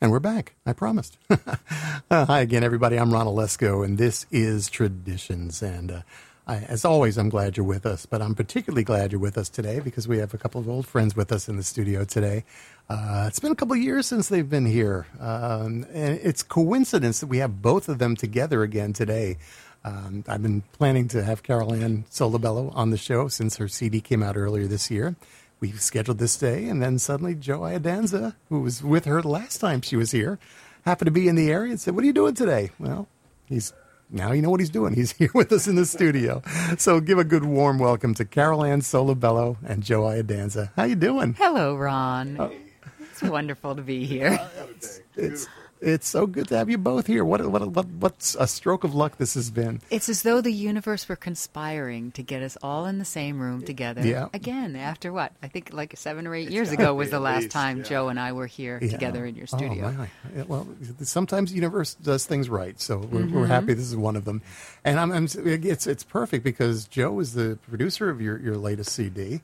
And we're back. I promised. uh, hi again, everybody. I'm Ron Olesko, and this is Traditions. And uh, I, as always, I'm glad you're with us, but I'm particularly glad you're with us today because we have a couple of old friends with us in the studio today. Uh, it's been a couple of years since they've been here, um, and it's coincidence that we have both of them together again today. Um, I've been planning to have Carolann Solebello on the show since her CD came out earlier this year we scheduled this day, and then suddenly Joe Iadanza, who was with her the last time she was here, happened to be in the area and said, "What are you doing today?" Well, he's now you know what he's doing. He's here with us in the studio. So give a good warm welcome to Carolann Solebello and Joe Iadanza. How you doing? Hello, Ron. Oh. It's wonderful to be here. it's, it's it's so good to have you both here. What, what, what, what's a stroke of luck this has been? It's as though the universe were conspiring to get us all in the same room together yeah. again. After what? I think like seven or eight years ago was the last least, time yeah. Joe and I were here yeah. together in your oh, studio. Oh, my. Well, sometimes the universe does things right, so we're, mm-hmm. we're happy this is one of them. And I'm, I'm, it's, it's perfect because Joe is the producer of your, your latest CD.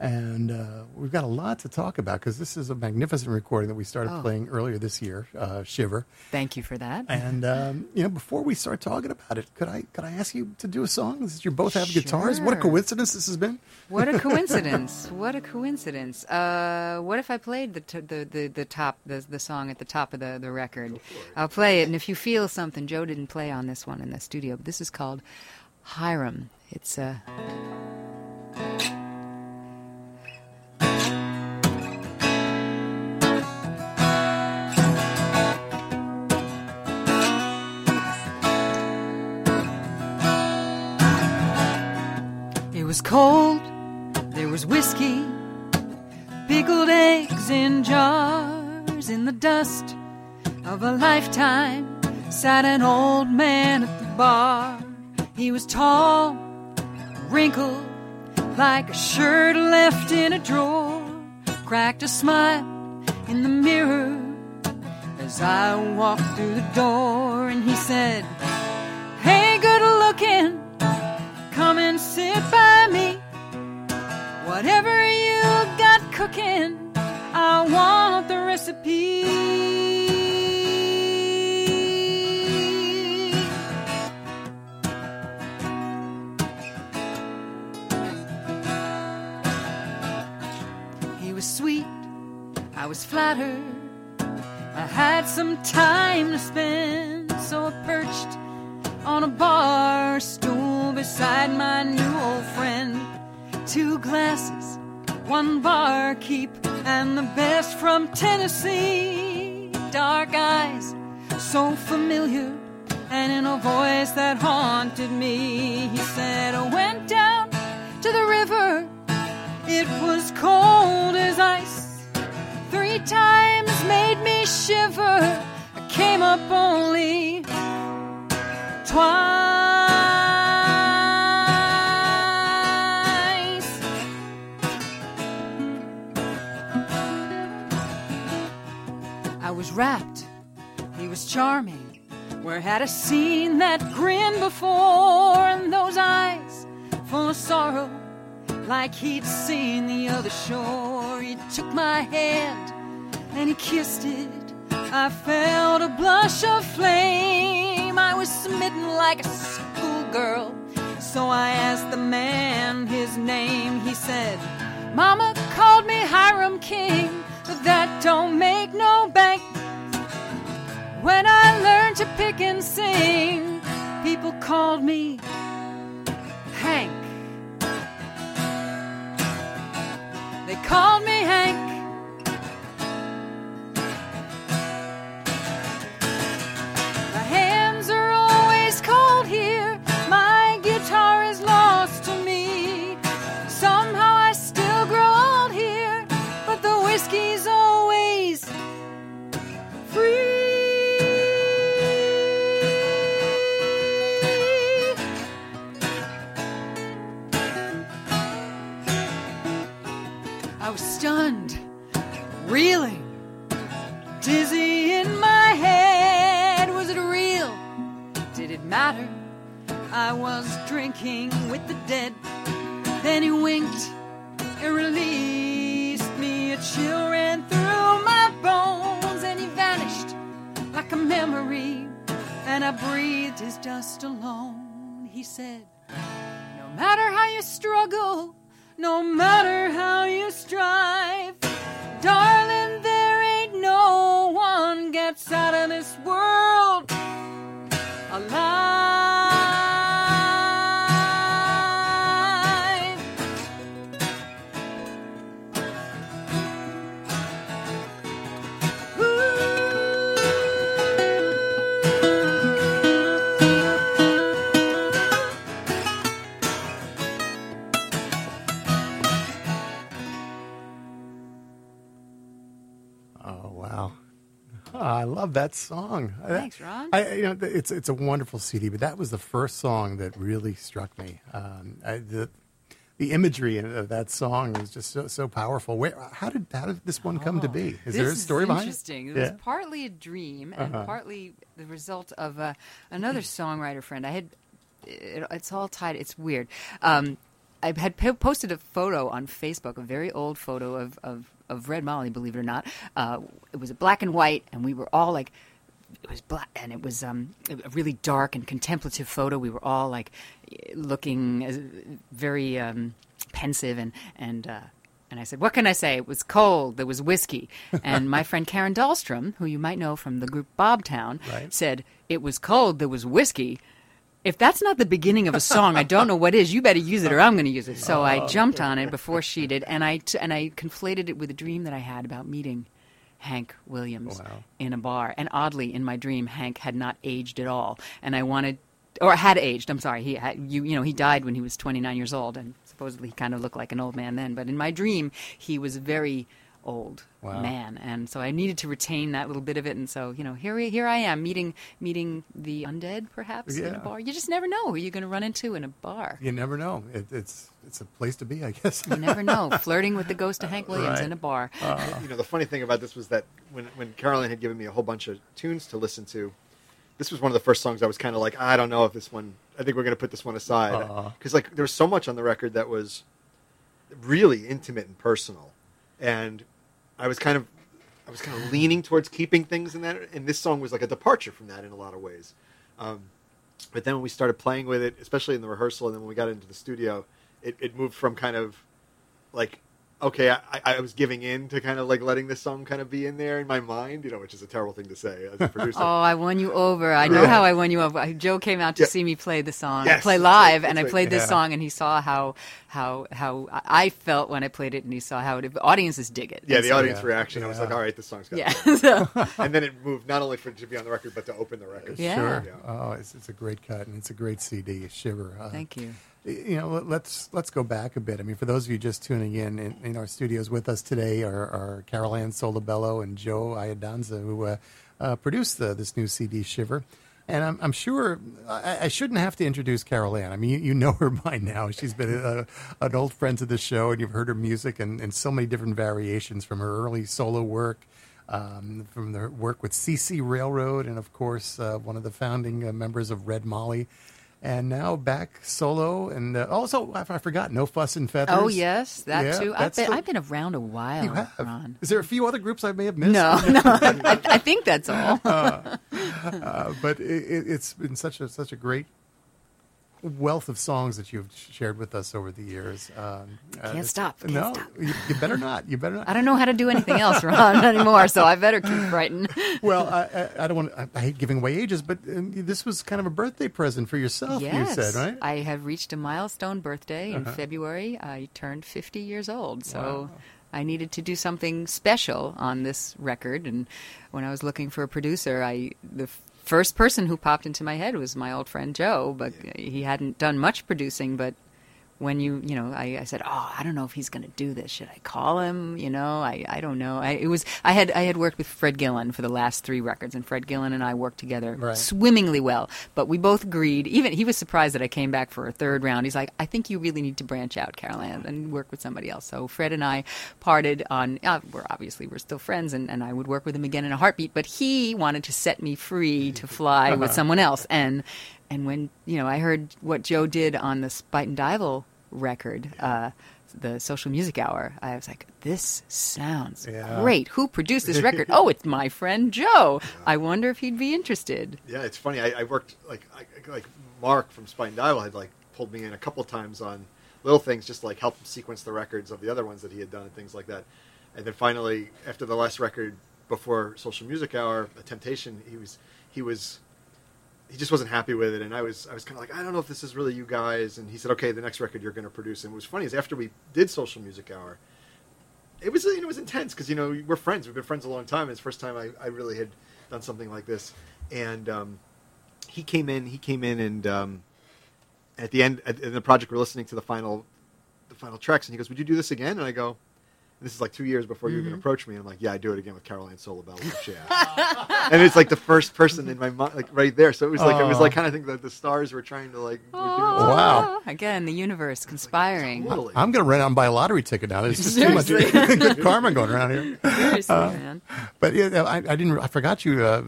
And uh, we've got a lot to talk about because this is a magnificent recording that we started oh. playing earlier this year, uh, "Shiver." Thank you for that. And um, you know, before we start talking about it, could I could I ask you to do a song? Since you both have sure. guitars, what a coincidence this has been. What a coincidence! what a coincidence! Uh, what if I played the, t- the, the the top the the song at the top of the the record? I'll play it, and if you feel something, Joe didn't play on this one in the studio, but this is called Hiram. It's a. cold, there was whiskey, pickled eggs in jars. In the dust of a lifetime sat an old man at the bar. He was tall, wrinkled, like a shirt left in a drawer. Cracked a smile in the mirror as I walked through the door, and he said, Hey, good looking come and sit by me. Whatever you got cooking, I want the recipe. He was sweet, I was flattered. I had some time to spend, so I perched on a bar stool beside my new old friend. Two glasses, one bar keep, and the best from Tennessee. Dark eyes, so familiar, and in a voice that haunted me, he said, I went down to the river. It was cold as ice. Three times made me shiver. I came up only twice. Was rapt, he was charming. Where had I seen that grin before? And those eyes full of sorrow, like he'd seen the other shore. He took my hand and he kissed it. I felt a blush of flame. I was smitten like a schoolgirl. So I asked the man his name. He said, Mama called me Hiram King, but that don't make no bank. When I learned to pick and sing, people called me Hank. They called me was drinking with the dead. Then he winked and released me. A chill ran through my bones and he vanished like a memory. And I breathed his dust alone. He said, No matter how you struggle, no matter how you strive. Love that song. Thanks, Ron. I, you know, it's it's a wonderful CD, but that was the first song that really struck me. Um, I, the the imagery of that song is just so so powerful. Where, how did how did this one come to be? Is there a story is behind interesting. it? It was partly a dream and Uh-huh. partly the result of uh, another songwriter friend. I had it, it's all tied. It's weird. Um, I had po- posted a photo on Facebook, a very old photo of, of, of Red Molly, believe it or not. Uh, it was a black and white, and we were all like, it was black, and it was um, a really dark and contemplative photo. We were all like looking very um, pensive, and and uh, and I said, "What can I say? It was cold. There was whiskey." And my friend Karen Dahlstrom, who you might know from the group Bobtown, Right. said, "It was cold. There was whiskey." If that's not the beginning of a song, I don't know what is. You better use it, or I'm going to use it. So I oh. jumped on it before she did, and I t- and I conflated it with a dream that I had about meeting Hank Williams Wow. in a bar. And oddly, in my dream, Hank had not aged at all, and I wanted, or had aged. I'm sorry, he had, you you know he died when he was 29 years old, and supposedly he kind of looked like an old man then. But in my dream, he was very old Wow. man, and so I needed to retain that little bit of it. And so you know, here we- here I am meeting meeting the undead, perhaps in a bar. You just never know who you're going to run into in a bar. You never know. It, it's it's a place to be, I guess. You never know. Flirting with the ghost of Hank Williams Right. in a bar. Uh-huh. you know, the funny thing about this was that when when Caroline had given me a whole bunch of tunes to listen to, this was one of the first songs I was kind of like, I don't know if this one. I think we're going to put this one aside uh-huh. because like there was so much on the record that was really intimate and personal, and I was kind of I was kind of leaning towards keeping things in that, and this song was like a departure from that in a lot of ways. Um, but then when we started playing with it, especially in the rehearsal, and then when we got into the studio, it, it moved from kind of like okay, I, I was giving in to kind of like letting this song kind of be in there in my mind, you know, which is a terrible thing to say as a producer. Oh, I won you over. I know Yeah. how I won you over. Joe came out to Yeah. see me play the song, Yes, play live, right, and I right. played this Yeah. song, and he saw how how how I felt when I played it, and he saw how it, audiences dig it. yeah, the so- audience Yeah. reaction, I was like, all right, this song's got Yeah. So- And then it moved not only for it to be on the record, but to open the record. Yeah. Sure. Yeah. Oh, it's, it's a great cut and it's a great CD. Shiver. Uh, Thank you. You know let- let's let's go back a bit i mean for those of you just tuning in in, in our studios with us today are, are carolann solebello and joe iadanza who uh, uh, produced the, this new cd shiver and I'm, I'm sure I, I shouldn't have to introduce Carolann. I mean, you, you know her by now. She's been a, an old friend to the show, and you've heard her music and, and so many different variations from her early solo work, um, from the work with CC Railroad, and of course, uh, one of the founding uh, members of Red Molly and now back solo. And uh, also, I, I forgot, No Fuss and Feathers. Oh yes, that Yeah, too. I've been still- I've been around a while. You have. Ron. Is there a few other groups I may have missed? No, no. I, I think that's all. Uh, but it, it, it's been such a such a great wealth of songs that you've shared with us over the years. Um, uh, Can't stop, can't no, stop. You, you better not. You better not. I don't know how to do anything else, Ron, anymore. So I better keep writing. well, I, I, I don't want. I, I hate giving away ages, but uh, this was kind of a birthday present for yourself. Yes, You said right. I have reached a milestone birthday in Uh-huh. February. I turned 50 years old, so Wow. I needed to do something special on this record. And when I was looking for a producer, I the first person who popped into my head was my old friend Joe, but he hadn't done much producing, but when you you know I, I said oh I don't know if he's going to do this. Should I call him? You know I, I don't know. I it was I had I had worked with Fred Gillen for the last three records and Fred Gillen and I worked together Right. swimmingly well but we both agreed even he was surprised that I came back for a third round. He's like I think you really need to branch out Carolann and work with somebody else. So Fred and I parted on uh, we're obviously we're still friends and, and I would work with him again in a heartbeat but he wanted to set me free to fly with someone else and and when you know I heard what Joe did on the Spuyten Duyvil record, uh, the social music hour, I was like, "This sounds Yeah. great. Who produced this record? oh, it's my friend Joe. I wonder if he'd be interested." Yeah, it's funny. I, I worked like I, like Mark from Spuyten Duyvil had like pulled me in a couple times on little things, just like help him sequence the records of the other ones that he had done and things like that. And then finally, after the last record before Social Music Hour, A Temptation, he was he was he just wasn't happy with it, and I was I was kind of like I don't know if this is really you guys. And he said, okay, the next record you're going to produce. And it was funny is after we did Social Music Hour, it was it was intense because you know we're friends. We've been friends a long time. It's the first time I, I really had done something like this, and um, he came in. He came in, and um, at the end in the project, we're listening to the final the final tracks, and he goes, "Would you do this again?" And I go. This is like two years before you even approached me. And I'm like, yeah, I do it again with Carolann Solebello. Yeah. and it's like the first person in my mind, like right there. So it was like it was like kind of think that the stars were trying to like. were doing Wow. Again, the universe conspiring. Totally. I'm going to run out and buy a lottery ticket now. There's just too much good karma going around here. Seriously, man. But yeah, I, I didn't. I forgot you uh,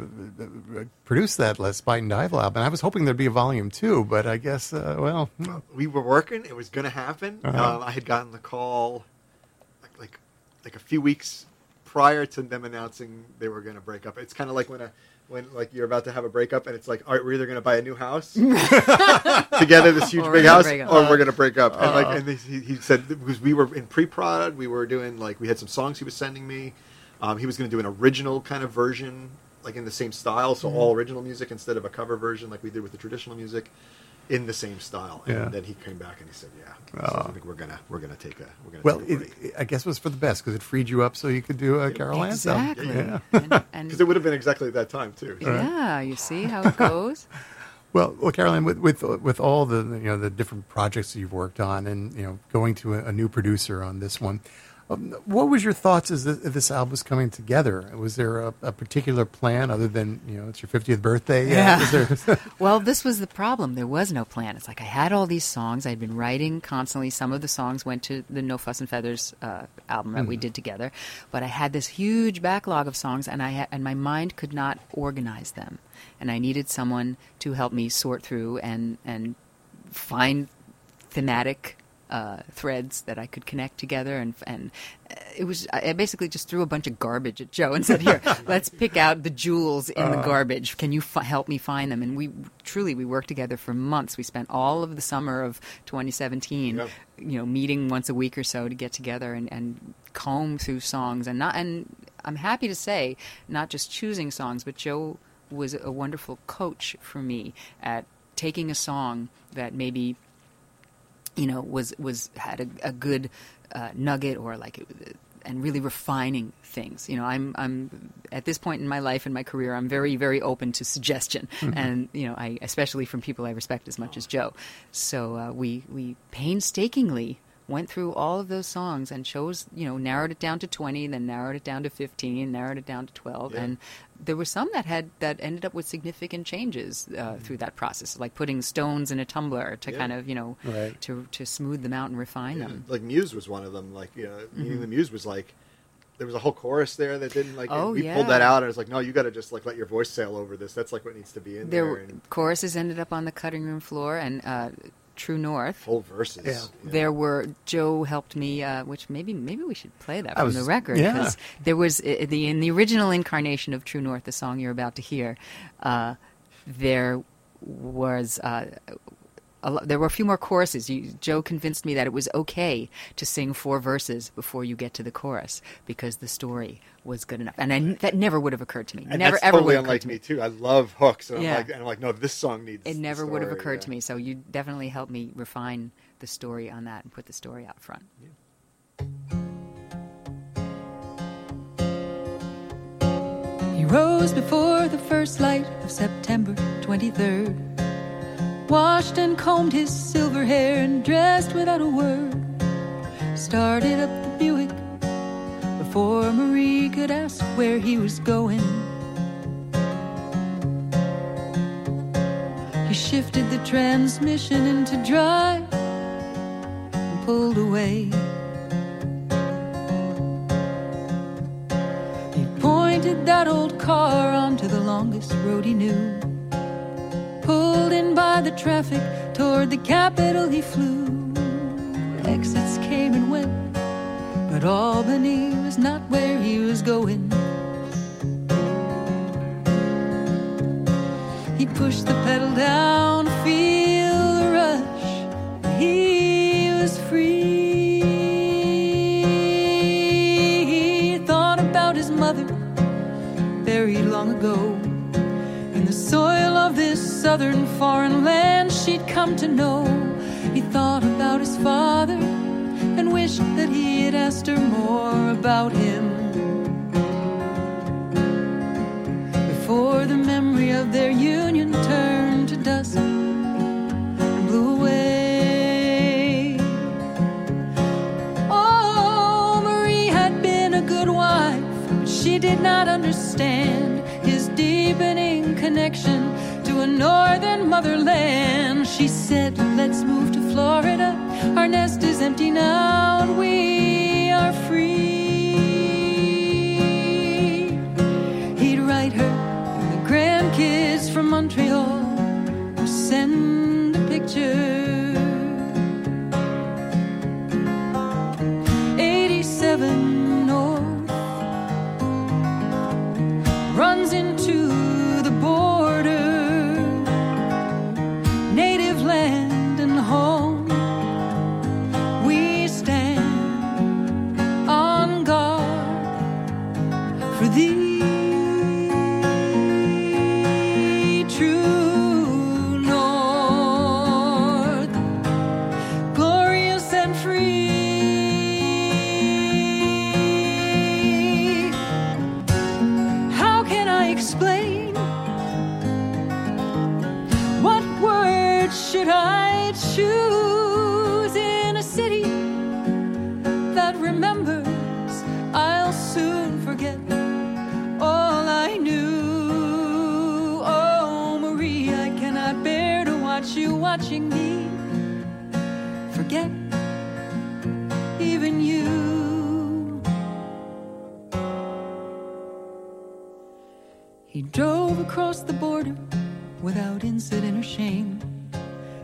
produced that Les Bite and Dive and I was hoping there'd be a volume two, but I guess uh, well, we were working. It was going to happen. Uh-huh. Um, I had gotten the call like, like like a few weeks prior to them announcing they were going to break up. It's kind of like when a when like you're about to have a breakup and it's like, all right, we're either going to buy a new house together, this huge big house, or we're going to break up. And like, Uh-huh. and he, he said because we were in pre-prod, we were doing like we had some songs he was sending me. Um, he was going to do an original kind of version, like in the same style, Mm-hmm. so all original music instead of a cover version like we did with the traditional music, in the same style. And Yeah. then he came back and he said, "Yeah, Oh. I think we're gonna we're gonna take a we're gonna well, take a break." it, I guess it was for the best because it freed you up so you could do a Carolann song. Exactly. Yeah. And, and- Because it would have been exactly at that time too. So- yeah, you see how it goes. Well, well, Caroline, with with with all the you know the different projects that you've worked on, and you know going to a, a new producer on this one, um, what was your thoughts as this, album was coming together? Was there a, a particular plan other than you know it's your fiftieth birthday? Yeah. There, Well, this was the problem. There was no plan. It's like I had all these songs. I'd been writing constantly. Some of the songs went to the No Fuss and Feathers uh, album that we did together, but I had this huge backlog of songs, and I ha- and my mind could not organize them, and I needed someone to help me sort through and and find thematic uh, threads that I could connect together, and and uh, it was I basically just threw a bunch of garbage at Joe and said, "Here, let's pick out the jewels in the garbage. Can you fi- help me find them?" And we truly we worked together for months. We spent all of the summer of 2017, Yeah. you know, meeting once a week or so to get together and, and comb through songs, and not and I'm happy to say, not just choosing songs, but Joe was a wonderful coach for me at taking a song that maybe you know was was had a, a good uh, nugget or like it, and really refining things. You know i'm i'm at this point in my life and my career i'm very very open to suggestion. And you know i especially from people i respect as much as joe. So uh, we we painstakingly went through all of those songs and chose you know narrowed it down to 20 then narrowed it down to 15 narrowed it down to 12 Yeah. and there were some that had that ended up with significant changes uh, through that process like putting stones in a tumbler to Yeah. kind of you know Right. to to smooth them out and refine Yeah, them Like Muse was one of them. Like you know, Mm-hmm. meaning the Muse was like there was a whole chorus there that didn't like. Oh, we yeah. pulled that out and it was like, no, you got to just like let your voice sail over this. That's like what needs to be in there there. and choruses ended up on the cutting room floor and uh, true north whole verses. Yeah. you there were Joe helped me, uh, which maybe maybe we should play that I from was- the record yeah. there was uh, the in the original incarnation of True North, the song you're about to hear. Uh, there was. Uh, a lo- there were a few more choruses. You, Joe convinced me that it was okay to sing four verses before you get to the chorus because the story was good enough, and I, that never would have occurred to me. And never that's ever totally occurred unlike to me. me too. I love hooks, and Yeah. I'm like, and I'm like, no, this song needs. It the never would have occurred yeah. to me. So you definitely helped me refine the story on that and put the story out front. He rose before the first light of September 23rd, washed and combed his silver hair and dressed without a word. Started up the Buick before Marie could ask where he was going. He shifted the transmission into drive and pulled away. He pointed that old car onto the longest road he knew. In by the traffic toward the capital he flew. Exits came and went. But Albany was not where he was going. He pushed the pedal down to feel the rush. He was free. He thought about his mother, buried long ago. In the soil of this southern foreign land she'd come to know. He thought about his father and wished that he had asked her more about him. Before the memory of their union turned to dust and blew away. Oh, Marie had been a good wife, but she did not understand his deepening connection a northern motherland. She said, Let's move to Florida. Our nest is empty now, and we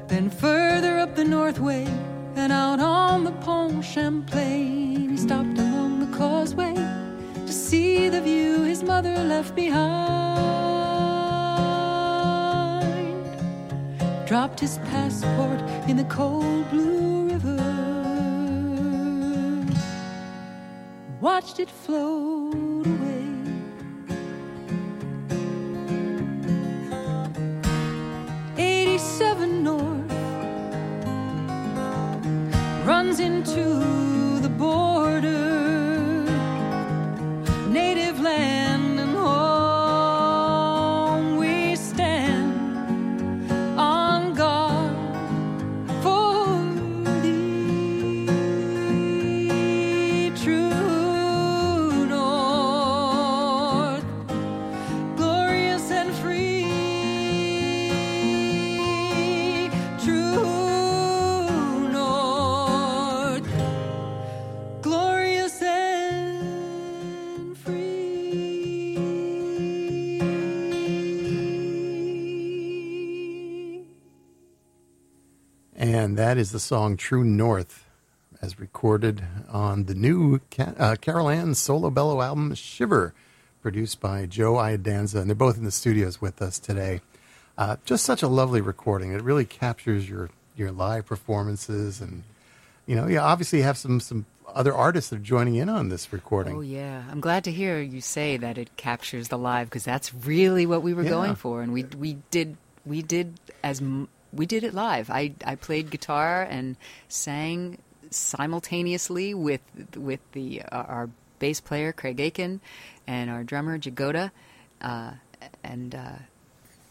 Then further up the Northway and out on the Pont Champlain, he stopped along the causeway to see the view his mother left behind. Dropped his passport in the cold blue river, watched it float that is the song True North, as recorded on the new Ca- uh, Carolann Solebello album Shiver, produced by Joe Iadanza. And they're both in the studios with us today. Uh, just such a lovely recording. It really captures your, your live performances. And, you know, you obviously have some, some other artists that are joining in on this recording. Oh yeah, I'm glad to hear you say that it captures the live because that's really what we were Yeah. going for, and we we did we did as we did it live. I I played guitar and sang simultaneously with with the uh, our bass player Craig Aiken and our drummer Jagoda, uh, and. Uh,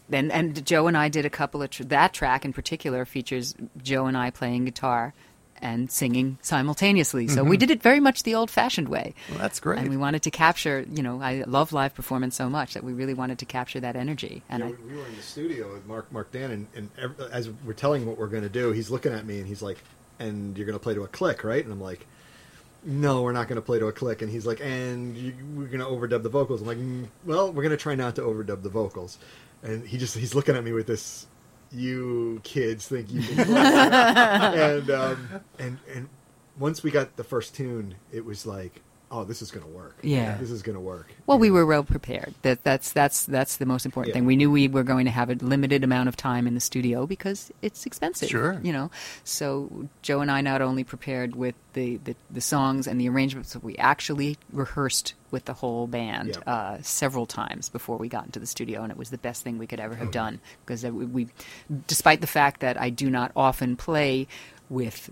and, and Joe and I did a couple of tr- that track in particular features Joe and I playing guitar and singing simultaneously. So we did it very much the old-fashioned way. Well, that's great. And we wanted to capture, you know, I love live performance so much that we really wanted to capture that energy. And Yeah, I, we, we were in the studio with Mark Mark Dan, and, and ev- as we're telling him what we're going to do, he's looking at me and he's like, "And you're going to play to a click, right?" And I'm like, "No, we're not going to play to a click." And he's like, "And you, we're going to overdub the vocals." I'm like, mm, "Well, we're going to try not to overdub the vocals." And he just he's looking at me with this, "You kids think you can?" play." and um, and and once we got the first tune, it was like, oh, this is going to work. Yeah. this is going to work. Well, we were well prepared. That that's that's that's the most important Yeah. thing. We knew we were going to have a limited amount of time in the studio because it's expensive. Sure. You know. So Joe and I not only prepared with the, the, the songs and the arrangements, but we actually rehearsed with the whole band Yeah. uh, several times before we got into the studio, and it was the best thing we could ever have done because we, we, despite the fact that I do not often play with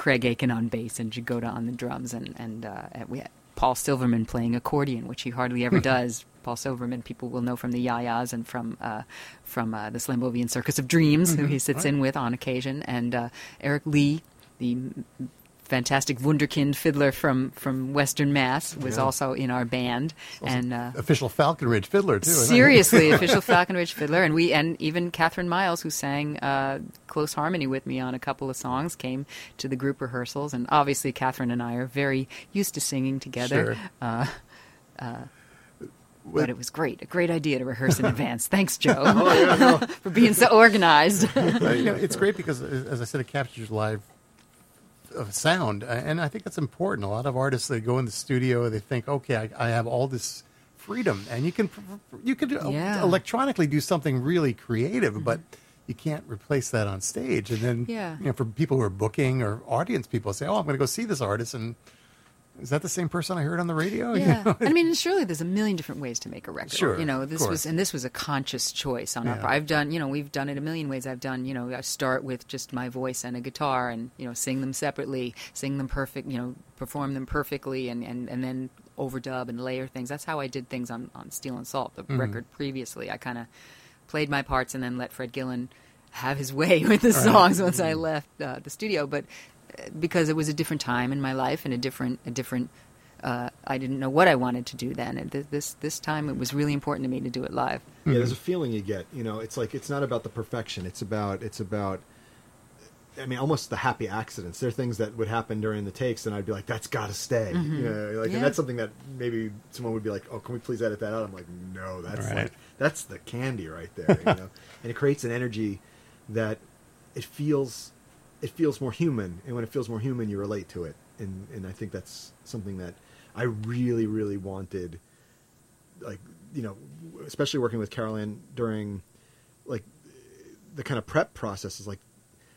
Craig Aiken on bass and Jagoda on the drums, and and uh, we had Paul Silverman playing accordion, which he hardly ever does. Paul Silverman, people will know from the Yayas and from uh, from uh, the Slambovian Circus of Dreams, who he sits in with on occasion, and uh, Eric Lee, the fantastic wunderkind fiddler from from Western Mass, was Yeah. also in our band, and. Uh, Official Falcon Ridge fiddler too. Seriously, official Falcon Ridge fiddler, and we and even Catherine Miles, who sang uh, close harmony with me on a couple of songs, came to the group rehearsals, and obviously Catherine and I are very used to singing together. Sure. Uh, uh, but it was great, a great idea to rehearse in advance. Thanks, Joe, Oh yeah, no. for being so organized. You know, it's great because, as I said, it captures live uh, sound, and I think that's important. A lot of artists they go in the studio, they think, okay, I, I have all this freedom, and you can you could uh, Yeah. electronically do something really creative, but you can't replace that on stage. And then, Yeah. you know, for people who are booking or audience people say, oh, I'm going to go see this artist, and is that the same person I heard on the radio? You Yeah, know? I mean, surely there's a million different ways to make a record. Sure, you know, this was and this was a conscious choice on our part. I've done, you know, we've done it a million ways. I've done, you know, I start with just my voice and a guitar, and you know, sing them separately, sing them perfect, you know, perform them perfectly, and and and then overdub and layer things. That's how I did things on on Steel and Salt, the Mm-hmm. record previously. I kind of played my parts and then let Fred Gillen have his way with the songs once I left uh, the studio, but because it was a different time in my life and a different a different uh, I didn't know what I wanted to do then. And th- this this time it was really important to me to do it live. Yeah, there's a feeling you get. You know, it's like it's not about the perfection. It's about it's about. I mean, almost the happy accidents. There are things that would happen during the takes, and I'd be like, "That's got to stay." You know, like, Yeah. and that's something that maybe someone would be like, "Oh, can we please edit that out?" I'm like, "No, that's Right. like that's the candy right there." You know, and it creates an energy that it feels it feels more human, and when it feels more human, you relate to it, and and I think that's something that I really really wanted like you know especially working with Caroline during like the kind of prep process is like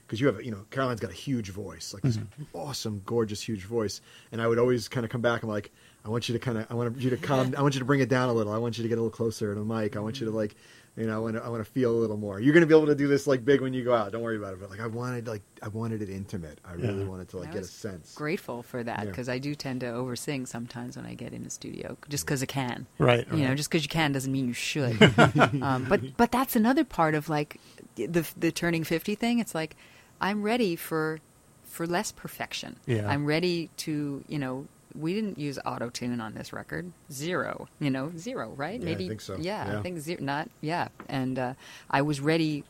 because you have you know Caroline's got a huge voice like this mm-hmm. awesome gorgeous huge voice. And I would always kind of come back I'm like I want you to kind of I want you to calm I want you to bring it down a little. I want you to get a little closer to the mic. I want you to mm-hmm. like you know I want to, I want to feel a little more you're gonna be able to do this like big when you go out don't worry about it but like I wanted like I wanted it intimate I really Yeah. wanted to like I get a sense Grateful for that Yeah. because I do tend to oversing sometimes when I get in the studio, just because I can. Right, You know, just because you can doesn't mean you should. um, but but that's another part of like the the turning fifty thing. It's like I'm ready for for less perfection. Yeah. I'm ready to you know. We didn't use auto tune on this record. Zero, you know, zero, right? Yeah, I Maybe think so. Yeah, Yeah. I think zero. Not yeah. And uh, I was ready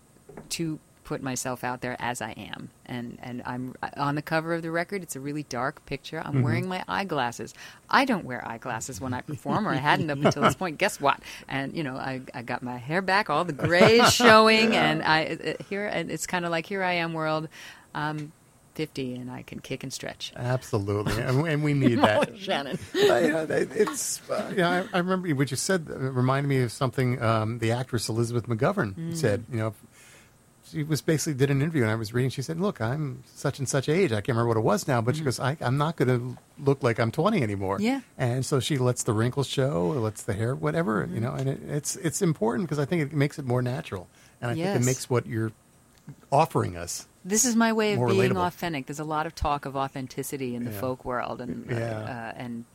to put myself out there as I am. And and I'm on the cover of the record. It's a really dark picture. I'm Mm-hmm. wearing my eyeglasses. I don't wear eyeglasses when I perform, or I hadn't up until this point. Guess what? And you know, I I got my hair back, all the gray is showing, and I it, here and it's kind of like here I am, world. I'm 50 and I can kick and stretch. Absolutely, and, and we need that. Shannon. Uh, you know, it- it's uh, you know, I, I remember what you said. uh, reminded me of something um, the actress Elizabeth McGovern said. You know, she was basically did an interview, and I was reading. She said, "Look, I'm such and such age. I can't remember what it was now, but she goes, I, I'm not going to look like I'm 20 anymore." Yeah. and so she lets the wrinkles show, or lets the hair, whatever. You know, and it, it's it's important because I think it makes it more natural, and I think it makes what you're offering us. This is my way of More being relatable. authentic. There's a lot of talk of authenticity in the Yeah. folk world, and uh, Yeah. uh, and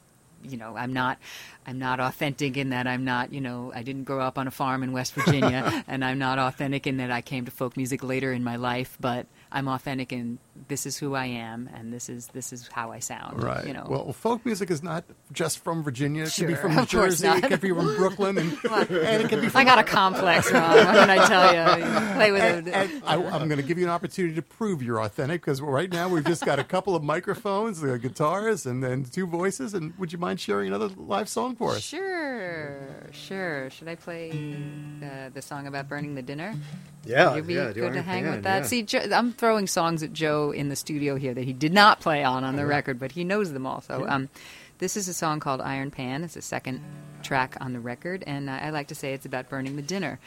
you know, I'm not, I'm not authentic in that I'm not, you know, I didn't grow up on a farm in West Virginia, and I'm not authentic in that I came to folk music later in my life. But I'm authentic and this is who I am, and this is this is how I sound. Right. You know. Well, folk music is not just from Virginia. It can be Sure, from New of course Jersey. It not. can be from Brooklyn, and, and it can be from I got a complex, Ron. What can I tell you? You play with and, it. and I, I'm going to give you an opportunity to prove you're authentic because right now we've just got a couple of microphones, the guitars, and then two voices. And would you mind sharing another live song for us? Sure, sure. Should I play uh, the song about burning the dinner? yeah Would you be yeah good to hang can, with that? yeah. See, I'm throwing songs at Joe in the studio here that he did not play on on the record, but he knows them all. So um, this is a song called Iron Pan. It's the second track on the record, and uh, I like to say it's about burning the dinner.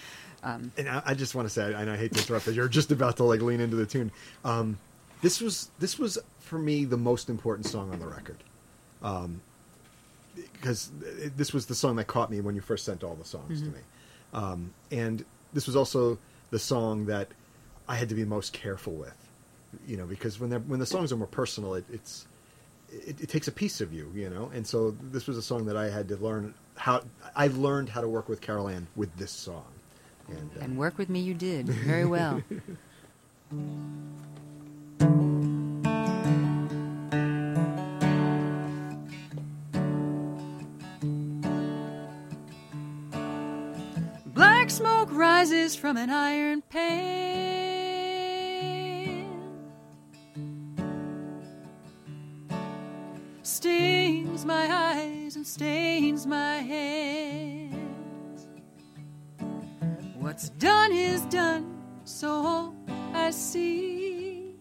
Um, And I, I just want to say, and I hate to interrupt, but you're just about to like lean into the tune. Um, this was this was for me the most important song on the record, um, because this was the song that caught me when you first sent all the songs to me, um, and this was also the song that I had to be most careful with, you know, because when they're, when the songs are more personal, it, it's it, it takes a piece of you, you know, and so this was a song that I had to learn how I learned how to work with Carolann with this song, and, uh, and work with me, you did very well. Black smoke rises from an iron pan. Stings my eyes and stains my hands. What's done is done, so I see.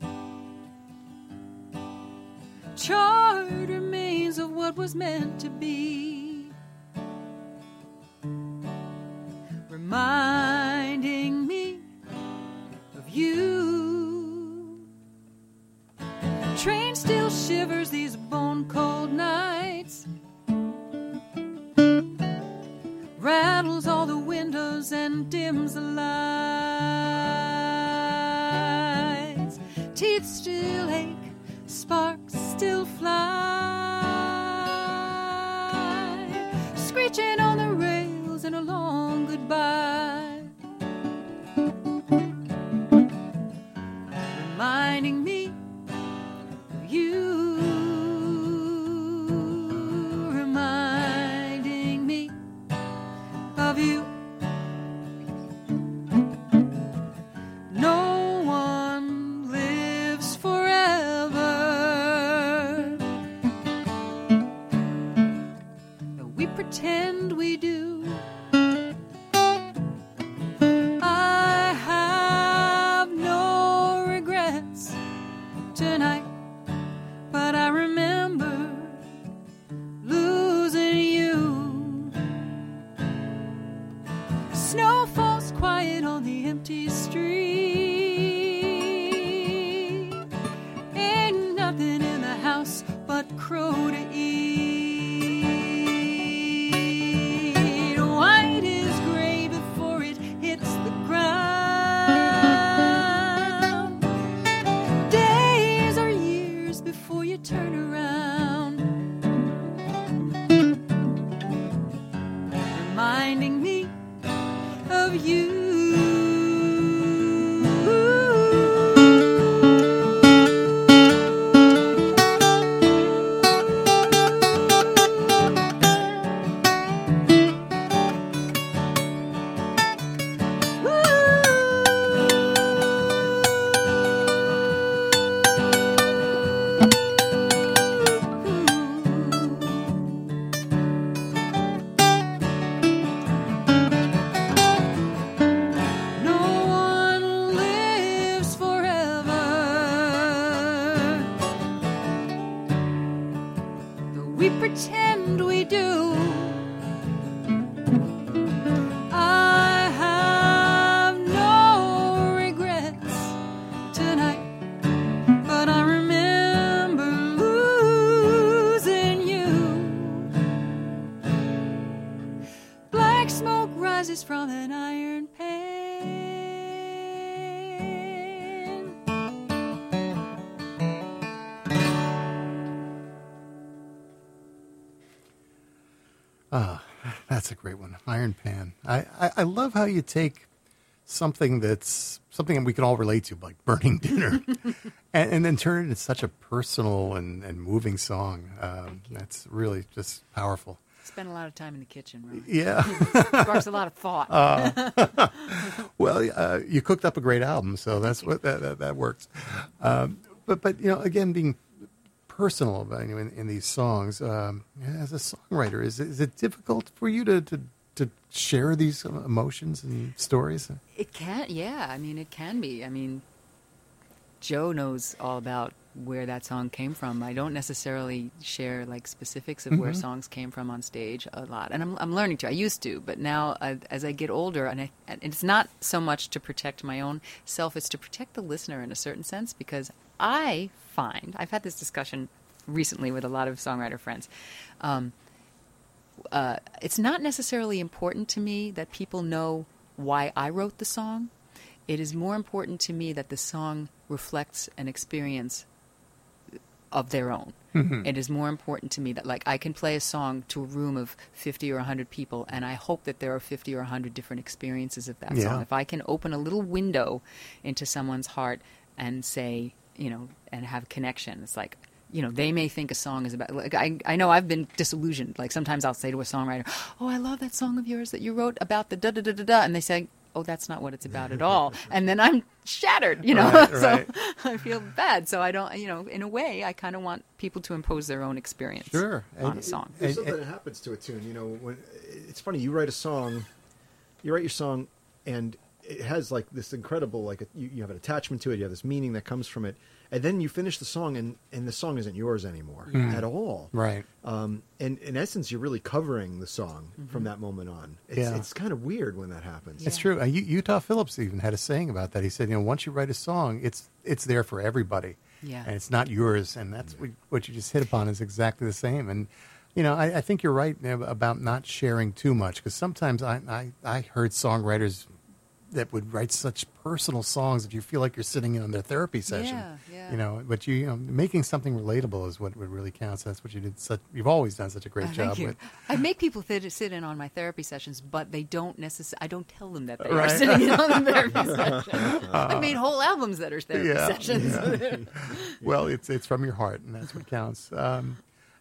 Charred remains of what was meant to be. Love how you take something that's something that we can all relate to, like burning dinner, and, and then turn it into such a personal and, and moving song. Um, that's really just powerful. Spend a lot of time in the kitchen, Ron. Yeah. Sparks a lot of thought. well, uh, you cooked up a great album, so that's what that that, that works. Um, but but you know, again, being personal about you know, in, in these songs um, as a songwriter, is is it difficult for you to to, to share these emotions and stories? It can, yeah. I mean, it can be. I mean, Joe knows all about where that song came from. I don't necessarily share like specifics of where songs came from on stage a lot, and I'm I'm learning to. I used to, but now uh, as I get older, and, I, and it's not so much to protect my own self; it's to protect the listener in a certain sense because I find I've had this discussion recently with a lot of songwriter friends. Um, uh, it's not necessarily important to me that people know why I wrote the song. It is more important to me that the song reflects an experience of their own. It is more important to me that like I can play a song to a room of 50 or 100 people and I hope that there are 50 or 100 different experiences of that Yeah. song. If I can open a little window into someone's heart and say, you know, and have connection, it's like you know, they may think a song is about. Like I, I know I've been disillusioned. Like sometimes I'll say to a songwriter, "Oh, I love that song of yours that you wrote about the da da da da da," and they say, "Oh, that's not what it's about at all." and then I'm shattered. You know, Right, so right. I feel bad. So I don't. You know, in a way, I kind of want people to impose their own experience Sure. on And- a song. There's And- something that happens to a tune. You know, when it's funny, you write a song, you write your song, and it has like this incredible, like you, you have an attachment to it. You have this meaning that comes from it, and then you finish the song, and and the song isn't yours anymore at all. Right. Um, and in essence, you're really covering the song from that moment on. It's, Yeah. it's kind of weird when that happens. It's true. Uh, U- Utah Phillips even had a saying about that. He said, you know, once you write a song, it's it's there for everybody. Yeah. And it's not yours. And that's what, what you just hit upon is exactly the same. And, you know, I, I think you're right about not sharing too much because sometimes I, I, I heard songwriters that would write such personal songs that you feel like you're sitting in on their therapy session. Yeah, yeah. You know, but you, you know, making something relatable is what, what really counts. That's what you did. Such, you've always done such a great Oh, job with. I make people sit, sit in on my therapy sessions, but they don't necessarily. I don't tell them that they Right. are sitting in on the therapy session. I made whole albums that are therapy Yeah, sessions. well, it's it's from your heart, and that's what counts. Um,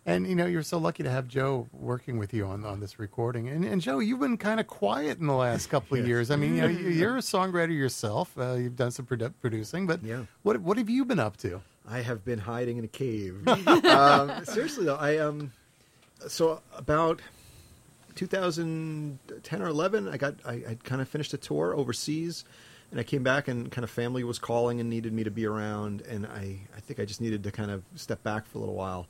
and you know, you're so lucky to have Joe working with you on, on this recording. And, and Joe, you've been kind of quiet in the last couple of years. I mean, you know, you- you're a songwriter yourself. Uh, you've done some produ- producing, but Yeah. what what have you been up to? I have been hiding in a cave. um, seriously though, I um, so about 2010 or 11, I got I, I kind of finished a tour overseas, and I came back and kind of family was calling and needed me to be around, and I I think I just needed to kind of step back for a little while.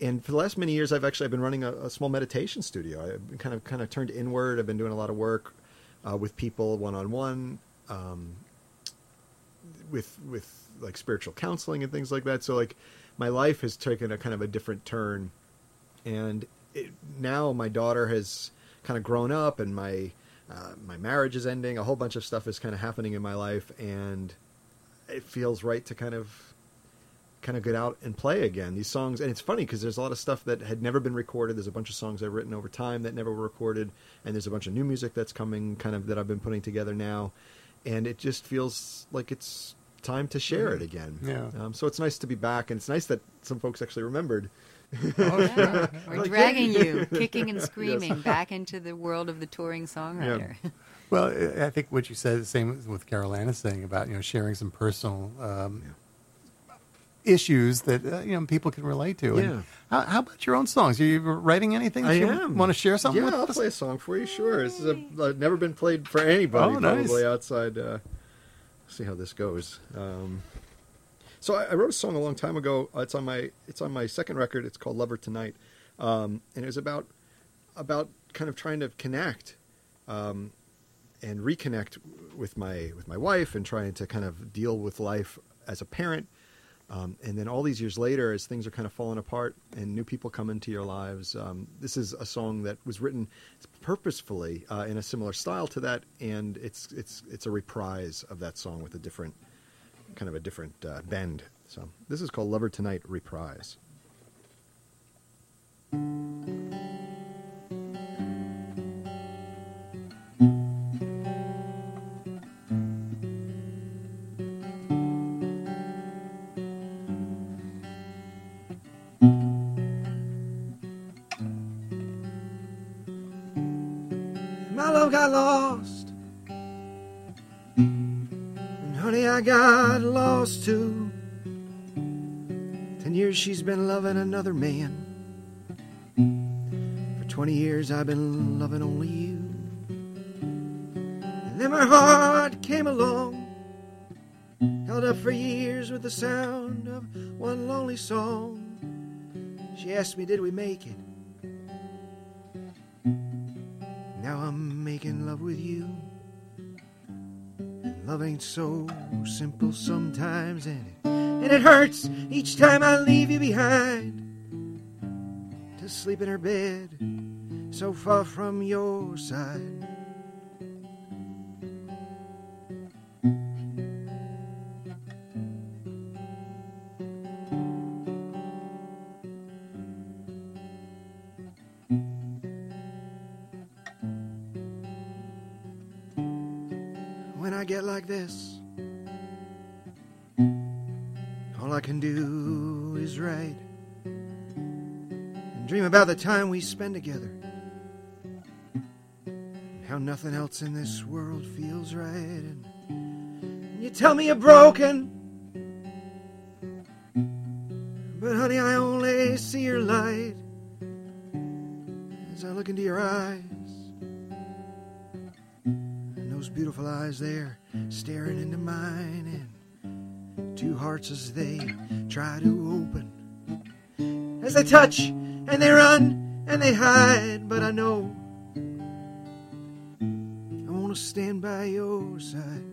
And for the last many years, I've actually I've been running a, a small meditation studio. I've kind of kind of turned inward. I've been doing a lot of work uh, with people one on one with with like spiritual counseling and things like that. So like my life has taken a kind of a different turn, and it, now my daughter has kind of grown up, and my uh, my marriage is ending. A whole bunch of stuff is kind of happening in my life, and it feels right to kind of kind of get out and play again these songs and it's funny because there's a lot of stuff that had never been recorded there's a bunch of songs i've written over time that never were recorded and there's a bunch of new music that's coming kind of that i've been putting together now and it just feels like it's time to share it again Yeah. um, so it's nice to be back and it's nice that some folks actually remembered Oh, Yeah. We're Like, dragging you, kicking and screaming, back into the world of the touring songwriter. Well, I I think what you said, the same with Carol Anna saying about you know sharing some personal um, issues that uh, you know people can relate to. And Yeah. how, how about your own songs? Are you writing anything? That I you am. Want to share something Yeah, with I'll us? play a song for you. Sure. This is a uh, never been played for anybody Oh, nice. probably outside. Uh, see how this goes. Um, so I, I wrote a song a long time ago. Uh, it's on my it's on my second record. It's called Lover Tonight, um, and it was about about kind of trying to connect um, and reconnect with my with my wife and trying to kind of deal with life as a parent. Um, and then all these years later, as things are kind of falling apart and new people come into your lives, um, this is a song that was written purposefully uh, in a similar style to that, and it's it's it's a reprise of that song with a different kind of a different uh, bend. So this is called "Lover Tonight" reprise. Got lost. And honey, I got lost too. Ten years she's been loving another man. For twenty years I've been loving only you. And then my heart came along. Held up for years with the sound of one lonely song. She asked me, Did we make it? Now I'm making love with you. And love ain't so simple sometimes, and it, and it hurts each time I leave you behind to sleep in her bed so far from your side. About the time we spend together. How nothing else in this world feels right. And you tell me you're broken. But honey, I only see your light as I look into your eyes. And those beautiful eyes there staring into mine and two hearts as they try to open. As they touch and they run and they hide, but I know I want to stand by your side.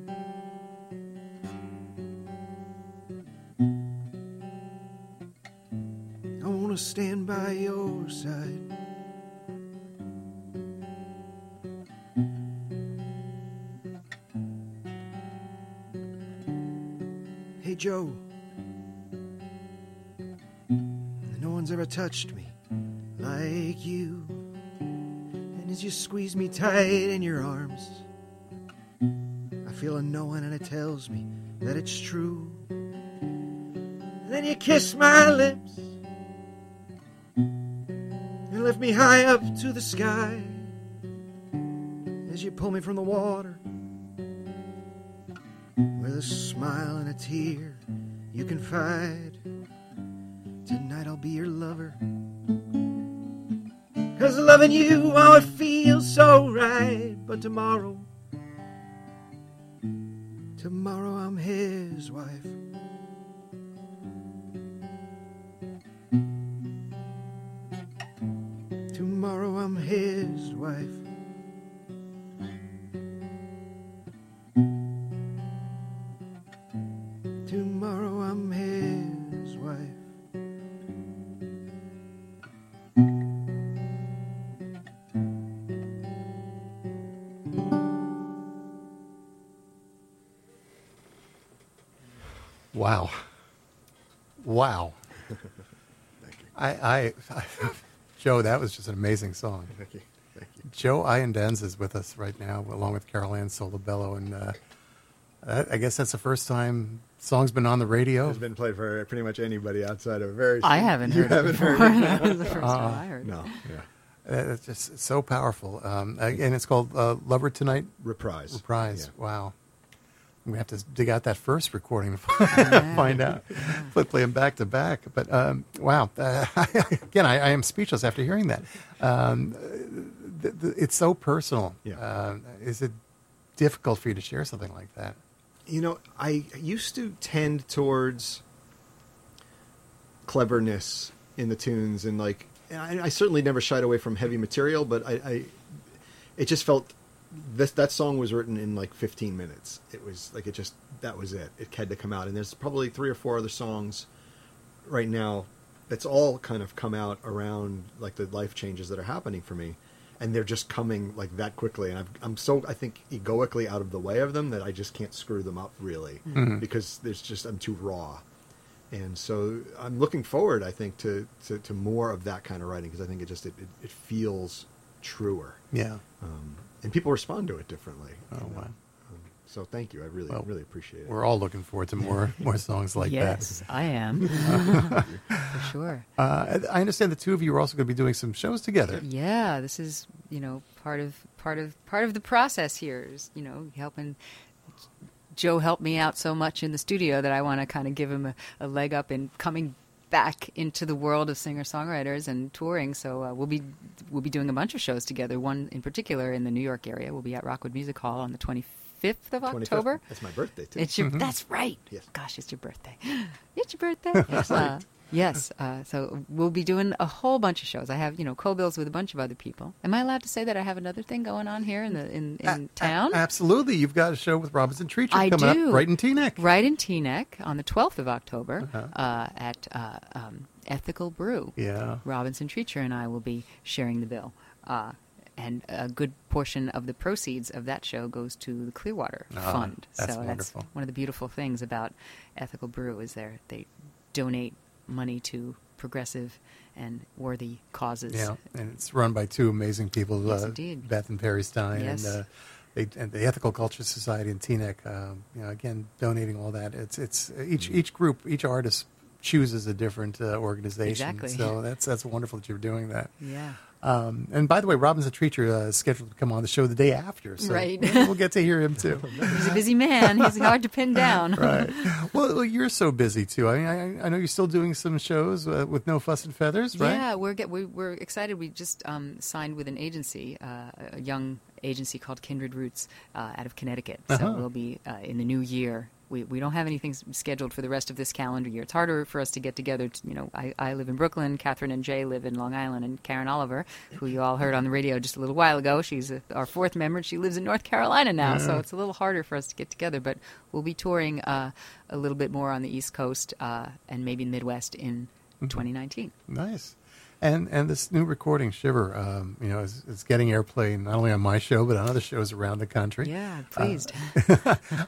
I want to stand by your side. Hey, Joe. No one's ever touched me like you. And as you squeeze me tight in your arms, I feel a knowing and it tells me that it's true. Then you kiss my lips and lift me high up to the sky as you pull me from the water with a smile and a tear you confide. Tonight I'll be your lover. Loving you, oh, it feels so right. But tomorrow, tomorrow I'm his wife. Wow. Wow. Thank you. I, I, I, Joe, that was just an amazing song. Thank you. Thank you. Joe Iadanza is with us right now, along with Carolann Solebello, and uh, I I guess that's the first time song's been on the radio. It's been played for pretty much anybody outside of a very. I haven't You heard haven't it before. heard it? that was the first time I heard. it, No. Yeah. Uh, It's just so powerful, um, and it's called uh, "Lover Tonight." Reprise. Reprise. Yeah. Wow. We have to dig out that first recording to find out. Play, play them back to back. But um, wow, uh, again, I, I am speechless after hearing that. Um, th- th- it's so personal. Yeah. Uh, is it difficult for you to share something like that? You know, I used to tend towards cleverness in the tunes, and like, I, I certainly never shied away from heavy material, but I, I it just felt this that song was written in like 15 minutes. It was like it just that was it. It had to come out, and there's probably three or four other songs right now that's all kind of come out around like the life changes that are happening for me. And they're just coming like that quickly. And I've, i'm so i think egoically out of the way of them that i just can't screw them up really. Because there's just i'm too raw. And so i'm looking forward i think to to, to more of that kind of writing because i think it just it, it, it feels truer. Yeah. um, and people respond to it differently Oh, know? wow. um, so thank you i really Well, really appreciate it We're all looking forward to more more songs like that. yes, I am. For sure. Uh, I understand the two of you are also going to be doing some shows together. Yeah, this is you know part of part of part of the process here is you know helping. Joe helped me out so much in the studio that I want to kind of give him a, a leg up in coming back into the world of singer songwriters and touring. So uh, we'll be we'll be doing a bunch of shows together. One in particular in the New York area. We'll be at Rockwood Music Hall on the twenty 25th of 25th. October. That's my birthday too. It's your. That's right. Yes. Gosh, it's your birthday. It's your birthday. Uh, yes. Uh, so we'll be doing a whole bunch of shows. I have you know co-bills with a bunch of other people. Am I allowed to say that I have another thing going on here in the in, in A- town? a- absolutely. You've got a show with Robinson Treacher I coming do. up right in Teaneck. Right in Teaneck on the 12th of October Uh-huh. uh, at uh, um, Ethical Brew. Yeah. Robinson Treacher and I will be sharing the bill. Uh, and a good portion of the proceeds of that show goes to the Clearwater Ah, Fund. that's so wonderful. that's one of the beautiful things about Ethical Brew is there they donate money to progressive and worthy causes. Yeah, and it's run by two amazing people, Yes, uh, indeed. Beth and Perry Stein, Yes. and, uh, they, and the Ethical Culture Society in Teaneck. Um, you know, again, donating all that. It's it's each Mm. each group, each artist chooses a different uh, organization. Exactly. So that's that's wonderful that you're doing that. Yeah. Um, and by the way, Robinson Treacher uh, is scheduled to come on the show the day after, so Right. we'll get to hear him too. He's a busy man. He's hard to pin down. right. Well, well, you're so busy too. I mean, I, I know you're still doing some shows uh, with No Fuss and Feathers, right? Yeah, we're get, we, we're excited. We just um, signed with an agency, uh, a young agency called Kindred Roots uh, out of Connecticut. So Uh-huh. we'll be uh, in the new year. We, we don't have anything scheduled for the rest of this calendar year. It's harder for us to get together. To, you know, I, I live in Brooklyn. Catherine and Jay live in Long Island, and Karen Oliver, who you all heard on the radio just a little while ago, she's uh our fourth member. and She lives in North Carolina now, so it's a little harder for us to get together. But we'll be touring uh, a little bit more on the East Coast uh, and maybe Midwest in Mm-hmm. 2019. Nice. And and this new recording, Shiver, um, you know, is, is getting airplay not only on my show but on other shows around the country. Yeah, pleased.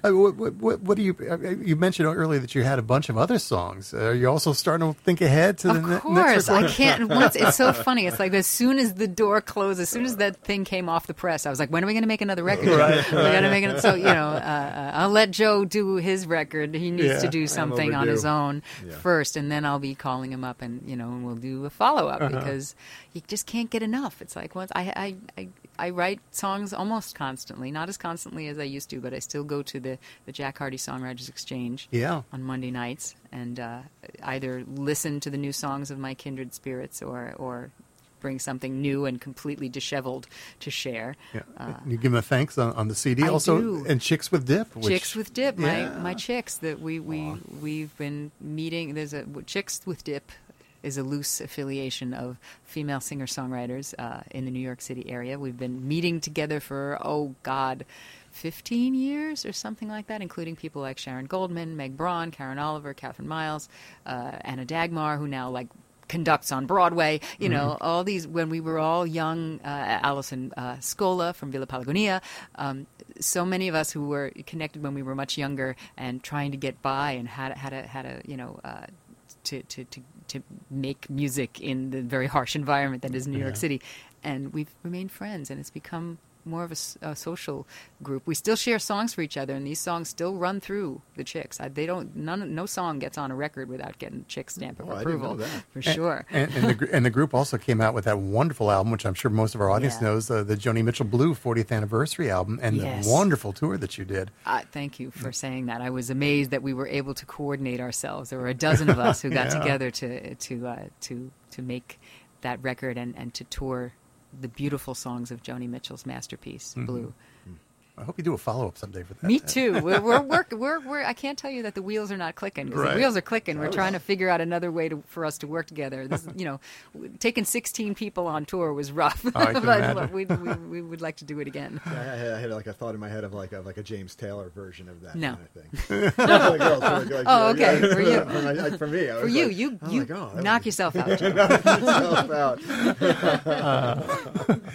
Uh, what, what, what, what do you? uh, You mentioned earlier that you had a bunch of other songs. Uh, are you also starting to think ahead to the ne- of course, next I can't. Once it's so funny. It's like as soon as the door closed, as soon as that thing came off the press, I was like, "When are we going to make another record? Right, we got to make it." So you know, uh, uh, I'll let Joe do his record. He needs Yeah, to do something on his own Yeah. first, and then I'll be calling him up, and you know, and we'll do a follow Uh-huh. because you just can't get enough. It's like once I, I I I write songs almost constantly, not as constantly as I used to, but I still go to the the Jack Hardy Songwriters Exchange Yeah. on Monday nights and uh, either listen to the new songs of my kindred spirits or or bring something new and completely disheveled to share. Yeah. Uh, you give them a thanks on, on the CD I also, do. and Chicks with Dip. Which, Chicks with Dip, Yeah. my my chicks that we we we've been meeting. There's a Chicks with Dip is a loose affiliation of female singer songwriters uh, in the New York City area. We've been meeting together for oh God. 15 years or something like that, including people like Sharon Goldman, Meg Braun, Karen Oliver, Catherine Miles, uh, Anna Dagmar, who now like conducts on Broadway. You know, all these when we were all young. Uh, Alison uh, Scola from Villa Palagonia. Um, so many of us who were connected when we were much younger and trying to get by and had had a had a you know. Uh, to, to, to, to make music in the very harsh environment that is New York City. And we've remained friends, and it's become more of a social group. We still share songs for each other, and these songs still run through the chicks. I, they don't. None. No song gets on a record without getting chick stamp of Oh, I didn't approval. know that. For sure. And, and, the, and the group also came out with that wonderful album, which I'm sure most of our audience Yeah. knows, uh, the Joni Mitchell Blue 40th anniversary album, and Yes. the wonderful tour that you did. Uh, thank you for saying that. I was amazed that we were able to coordinate ourselves. There were a dozen of us who got Yeah. together to to uh, to to make that record and, and to tour the beautiful songs of Joni Mitchell's masterpiece, Mm-hmm. Blue. I hope you do a follow up someday for that. Me too. We're, we're, work, we're, we're, I can't tell you that the wheels are not clicking. Right. The wheels are clicking. We're trying to figure out another way to, for us to work together. This, you know, taking 16 people on tour was rough, Oh, I can but imagine. we, we, we would like to do it again. I, I, had, I had like a thought in my head of like a, like a James Taylor version of that No. kind of thing. For the like, like, Oh, yeah, okay, yeah. for you. for, my, like, for me, I For was you, like, you, oh you God, knock was- yourself out. Joe. myself out.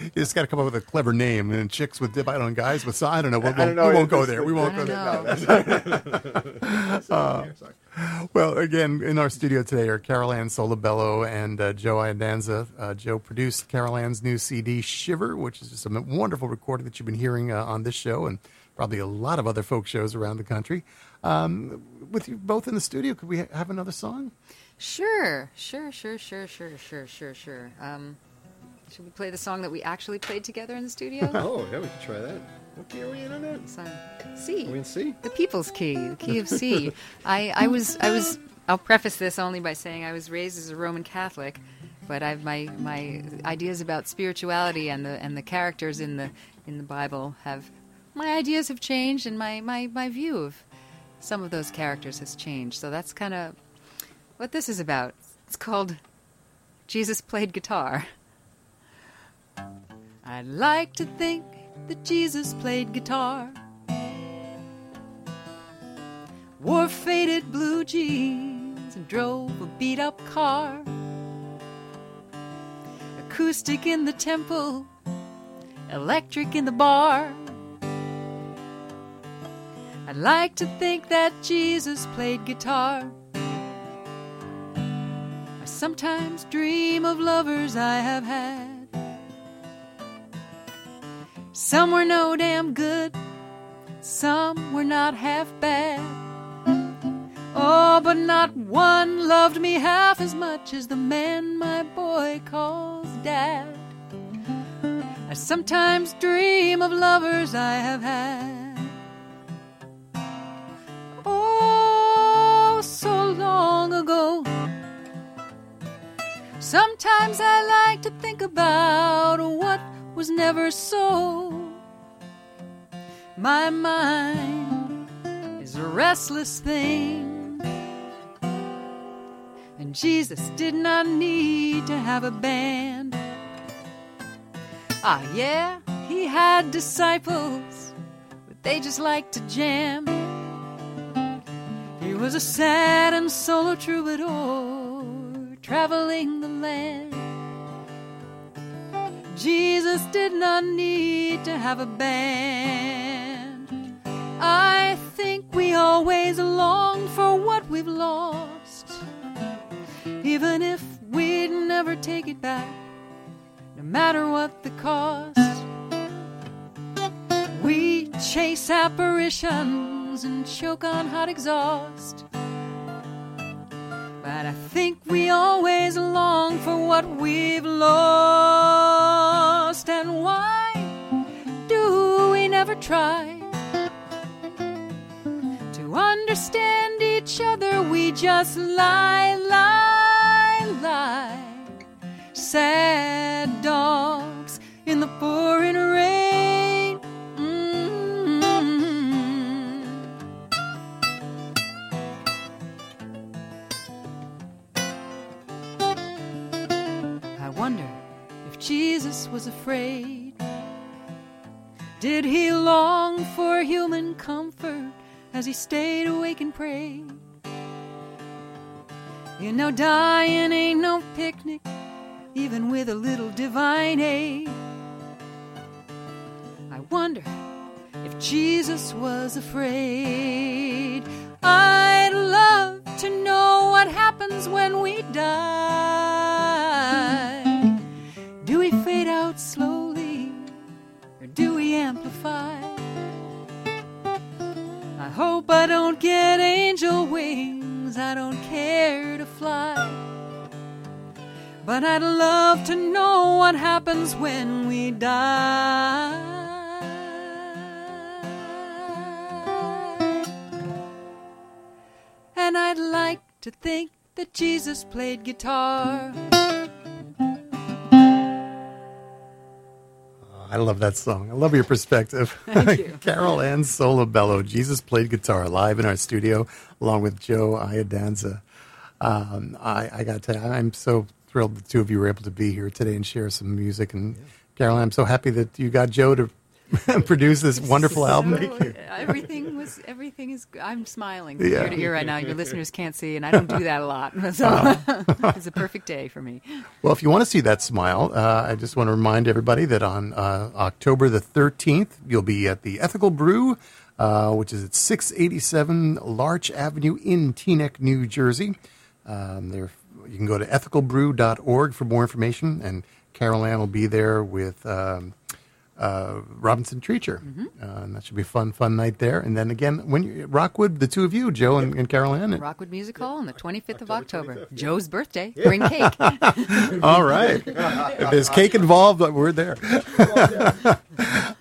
You just got to come up with a clever name. And chicks with dip, I don't guys with, I don't know. We won't don't know. we won't go there. We won't go there. know. Sorry, sorry. Well, again, in our studio today are Carolann Solebello and uh, Joe Iadanza. Uh, Joe produced Carolann's new CD, Shiver, which is just a wonderful recording that you've been hearing uh, on this show and probably a lot of other folk shows around the country. Um, with you both in the studio, could we ha- have another song? Sure, sure, sure, sure, sure, sure, sure, sure. Um, should we play the song that we actually played together in the studio? Oh, yeah, we could try that. What key are we in on that? Song C. Are we in C? The People's Key, the key of C. I, I was, I was. I'll preface this only by saying I was raised as a Roman Catholic, but I've my my ideas about spirituality and the and the characters in the in the Bible have my ideas have changed and my, my, my view of some of those characters has changed. So that's kind of what this is about. It's called Jesus Played Guitar. I'd like to think that Jesus played guitar. Wore faded blue jeans and drove a beat up car. Acoustic in the temple, electric in the bar. I'd like to think that Jesus played guitar. I sometimes dream of lovers I have had. Some were no damn good, some were not half bad. Oh, but not one loved me half as much as the man my boy calls dad. I sometimes dream of lovers I have had. Oh, so long ago. Sometimes I like to think about what was never so. My mind is a restless thing. And Jesus did not need to have a band. Ah, yeah, he had disciples, but they just liked to jam. He was a sad and solo troubadour traveling the land. Jesus did not need to have a band. I think we always long for what we've lost, even if we'd never take it back, no matter what the cost. We chase apparitions and choke on hot exhaust. But I think we always long for what we've lost. And why do we never try understand each other? We just lie, lie, lie. Sad dogs in the pouring rain. Mm-hmm. I wonder if Jesus was afraid. Did he long for human comfort as he stayed awake and prayed? You know, dying ain't no picnic, even with a little divine aid. I wonder if Jesus was afraid. I'd love to know what happens when we die. Do we fade out slowly or do we amplify? I hope I don't get angel wings. I don't care to fly. But I'd love to know what happens when we die. And I'd like to think that Jesus played guitar. I love that song. I love your perspective. Thank you. Carolann Solebello. Jesus played guitar live in our studio along with Joe Iadanza. Um, I, I got to tell you, I'm so thrilled the two of you were able to be here today and share some music. And Carol, I'm so happy that you got Joe to produce this wonderful album. So, Everything was everything is. I'm smiling from Yeah. ear to ear right now. Your listeners can't see, and I don't do that a lot. So Uh-huh. it's a perfect day for me. Well, if you want to see that smile, uh, I just want to remind everybody that on uh, October the 13th, you'll be at the Ethical Brew, uh, which is at 687 Larch Avenue in Teaneck, New Jersey. Um, there, you can go to ethicalbrew.org for more information, and Carolann will be there with um, uh, Robinson Treacher. Uh, and that should be a fun, fun night there. And then again, when you, Rockwood, the two of you, Joe and, and Carolann. Rockwood Music Hall on the 25th of October. Joe's birthday. Bring cake. All right. if there's cake involved, we're there.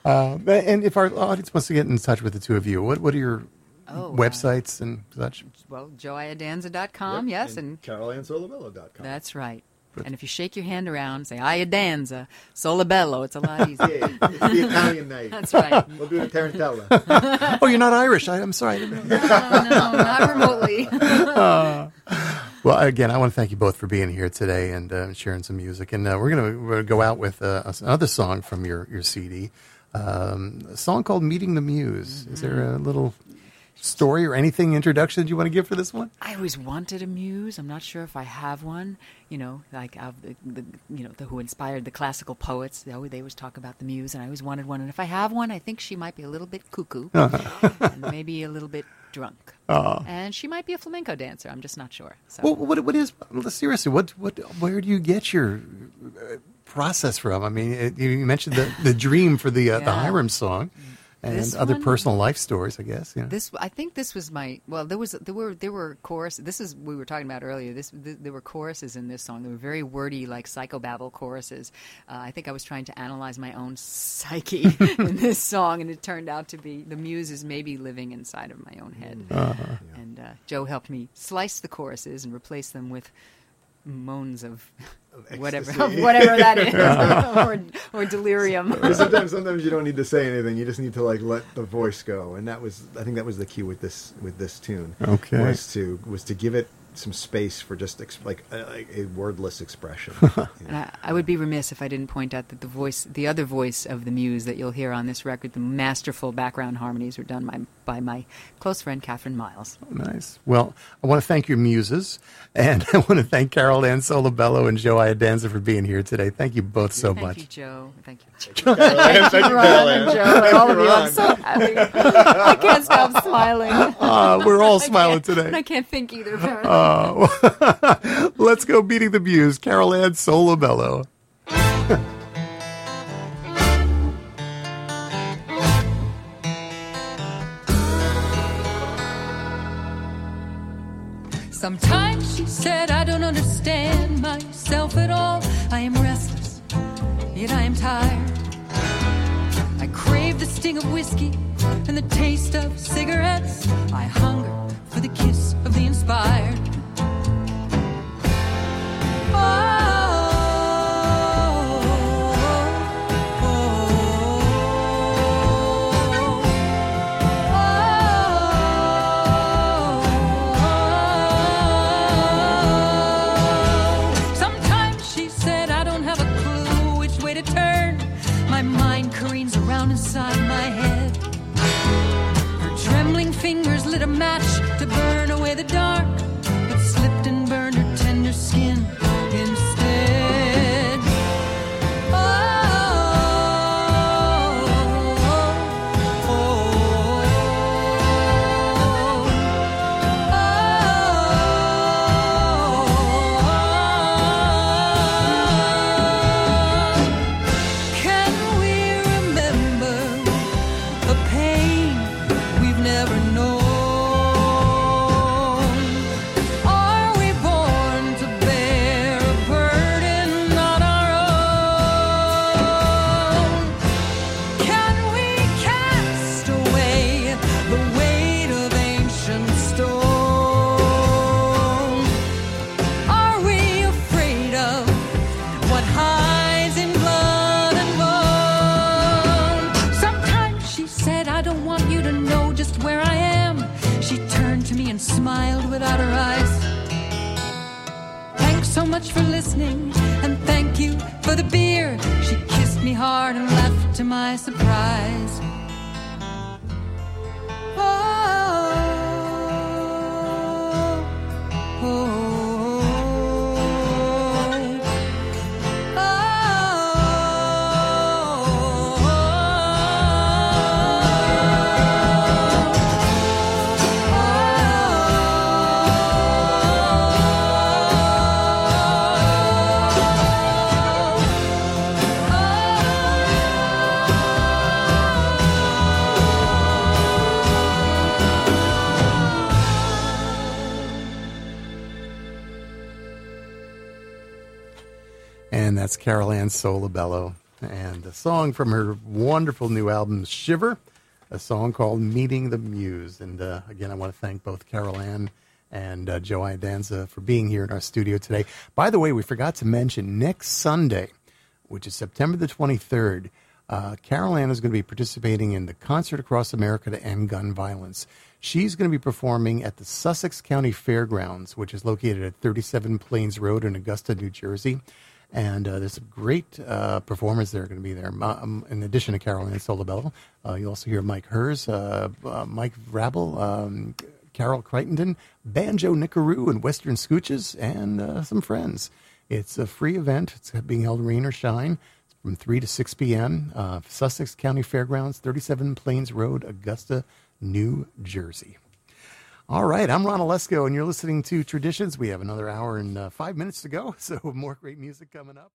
uh, and if our audience wants to get in touch with the two of you, what, what are your Oh, uh, websites and such? well, joeiadanza.com, yes, and CarolannSolebello.com. that's right. And if you shake your hand around, say "Aya danza, sola bello," it's a lot easier. Yeah, it's the Italian night. That's right. We'll do the Tarantella. oh, you're not Irish. I, I'm sorry. I didn't no, not remotely. Well, again, I want to thank you both for being here today and uh, sharing some music. And uh, we're going to go out with uh, another song from your, your CD, um, a song called Meeting the Muse. Is there a little story or anything introduction you want to give for this one? I always wanted a muse. I'm not sure if I have one. You know, like the, the you know the, who inspired the classical poets. They always, they always talk about the muse, and I always wanted one. And if I have one, I think she might be a little bit cuckoo and maybe a little bit drunk. And she might be a flamenco dancer. I'm just not sure. So. Well, what, what is, seriously, what, what, where do you get your uh, process from? I mean, it, you mentioned the, the dream for the, uh, the Hiram song. And This other one- personal life stories, I guess. You know. This I think this was my well there was there were there were chorus this is we were talking about earlier this th- there were choruses in this song. They were very wordy like psychobabble choruses. Uh, I think I was trying to analyze my own psyche in this song and it turned out to be the muse is maybe living inside of my own head. And uh, Joe helped me slice the choruses and replace them with moans of, whatever ecstasy. whatever that is or, or delirium sometimes, sometimes you don't need to say anything. You just need to like let the voice go, and that was, I think, that was the key with this with this tune. Okay. was to was to give it some space for just ex- like a, a wordless expression. And I, I would be remiss if I didn't point out that the voice, the other voice of the muse that you'll hear on this record, the masterful background harmonies were done by, by my close friend Catherine Miles. Nice. Well, I want to thank your muses, and I want to thank Carolann Solebello and Joe Iadanza for being here today. Thank you both so Thank much. Thank you, Joe. Thank you. Thank you, Ron and Joe and all of you. I'm so happy. I can't stop smiling. Uh, we're all smiling can't- And I can't think either, apparently. Uh, let's go beating the muse, Carolann Solebello. Sometimes she said, I don't understand myself at all. I am restless, yet I am tired. I crave the sting of whiskey and the taste of cigarettes. I hunger for the kiss of the inspired. Sometimes she said, I don't have a clue which way to turn. My mind careens around inside my head. Her trembling fingers lit a match dark, my surprise. Carolann Solebello, And a song from her wonderful new album, Shiver, a song called Meeting the Muse. And uh, again, I want to thank both Carolann and uh, Joe Danza for being here in our studio today. By the way, we forgot to mention next Sunday, which is September the 23rd, uh, Carolann is going to be participating in the Concert Across America to End Gun Violence. She's going to be performing at the Sussex County Fairgrounds, which is located at 37 Plains Road in Augusta, New Jersey. And uh, there's some great uh, performers that are going to be there. Um, in addition to Carolann Solebello, uh, you also hear Mike Hers, uh, uh, Mike Rabel, um, Carol Crichton, Banjo Nickaroo, and Western Scooches, and uh, some friends. It's a free event. It's being held rain or shine from 3 to 6 p.m. Sussex County Fairgrounds, 37 Plains Road, Augusta, New Jersey. All right, I'm Ron Olesko, and you're listening to Traditions. We have another hour and uh, five minutes to go, so more great music coming up.